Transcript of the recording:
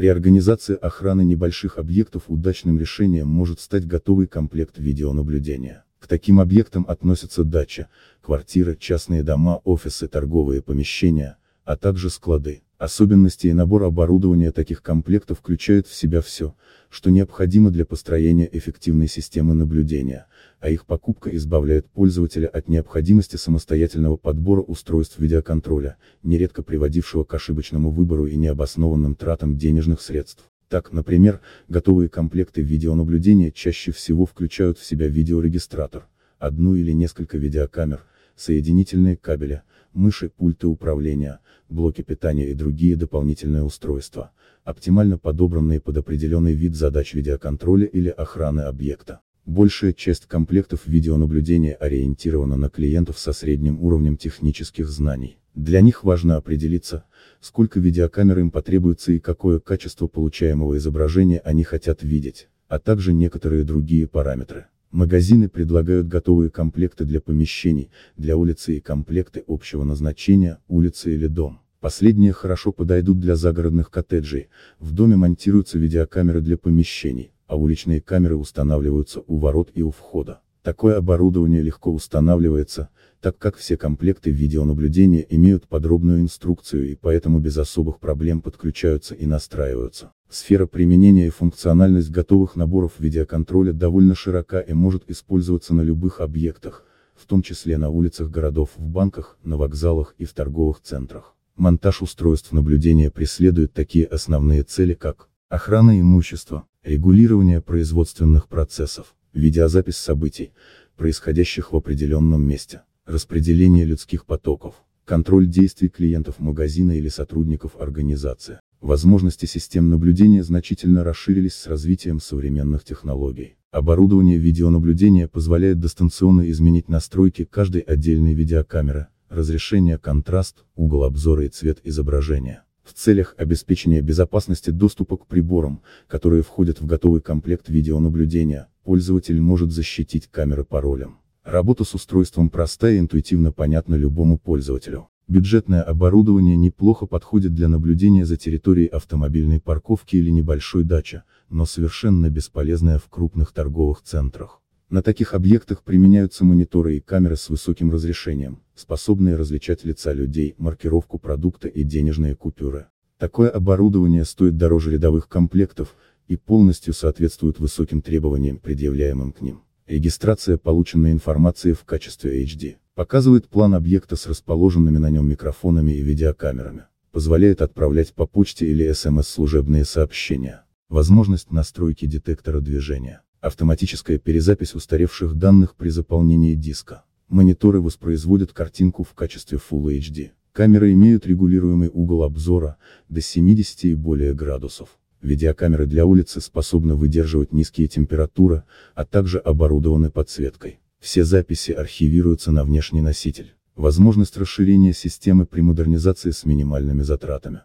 При организации охраны небольших объектов удачным решением может стать готовый комплект видеонаблюдения. К таким объектам относятся дача, квартиры, частные дома, офисы, торговые помещения, а также склады. Особенности и набор оборудования таких комплектов включают в себя все, что необходимо для построения эффективной системы наблюдения, а их покупка избавляет пользователя от необходимости самостоятельного подбора устройств видеоконтроля, нередко приводившего к ошибочному выбору и необоснованным тратам денежных средств. Так, например, готовые комплекты видеонаблюдения чаще всего включают в себя видеорегистратор, одну или несколько видеокамер, соединительные кабели, мыши, пульты управления, блоки питания и другие дополнительные устройства, оптимально подобранные под определенный вид задач видеоконтроля или охраны объекта. Большая часть комплектов видеонаблюдения ориентирована на клиентов со средним уровнем технических знаний. Для них важно определиться, сколько видеокамер им потребуется и какое качество получаемого изображения они хотят видеть, а также некоторые другие параметры. Магазины предлагают готовые комплекты для помещений, для улицы и комплекты общего назначения, улицы или дом. Последние хорошо подойдут для загородных коттеджей, в доме монтируются видеокамеры для помещений, а уличные камеры устанавливаются у ворот и у входа. Такое оборудование легко устанавливается, так как все комплекты видеонаблюдения имеют подробную инструкцию и поэтому без особых проблем подключаются и настраиваются. Сфера применения и функциональность готовых наборов видеоконтроля довольно широка и может использоваться на любых объектах, в том числе на улицах городов, в банках, на вокзалах и в торговых центрах. Монтаж устройств наблюдения преследует такие основные цели как охрана имущества, регулирование производственных процессов, видеозапись событий, происходящих в определенном месте, распределение людских потоков, контроль действий клиентов магазина или сотрудников организации. Возможности систем наблюдения значительно расширились с развитием современных технологий. Оборудование видеонаблюдения позволяет дистанционно изменить настройки каждой отдельной видеокамеры, разрешение, контраст, угол обзора и цвет изображения. В целях обеспечения безопасности доступа к приборам, которые входят в готовый комплект видеонаблюдения, пользователь может защитить камеры паролем. Работа с устройством проста и интуитивно понятна любому пользователю. Бюджетное оборудование неплохо подходит для наблюдения за территорией автомобильной парковки или небольшой дачи, но совершенно бесполезное в крупных торговых центрах. На таких объектах применяются мониторы и камеры с высоким разрешением, способные различать лица людей, маркировку продукта и денежные купюры. Такое оборудование стоит дороже рядовых комплектов, и полностью соответствует высоким требованиям, предъявляемым к ним. Регистрация полученной информации в качестве HD показывает план объекта с расположенными на нем микрофонами и видеокамерами, позволяет отправлять по почте или СМС служебные сообщения, возможность настройки детектора движения, автоматическая перезапись устаревших данных при заполнении диска. Мониторы воспроизводят картинку в качестве Full HD. Камеры имеют регулируемый угол обзора, до 70 и более градусов. Видеокамеры для улицы способны выдерживать низкие температуры, а также оборудованы подсветкой. Все записи архивируются на внешний носитель. Возможность расширения системы при модернизации с минимальными затратами.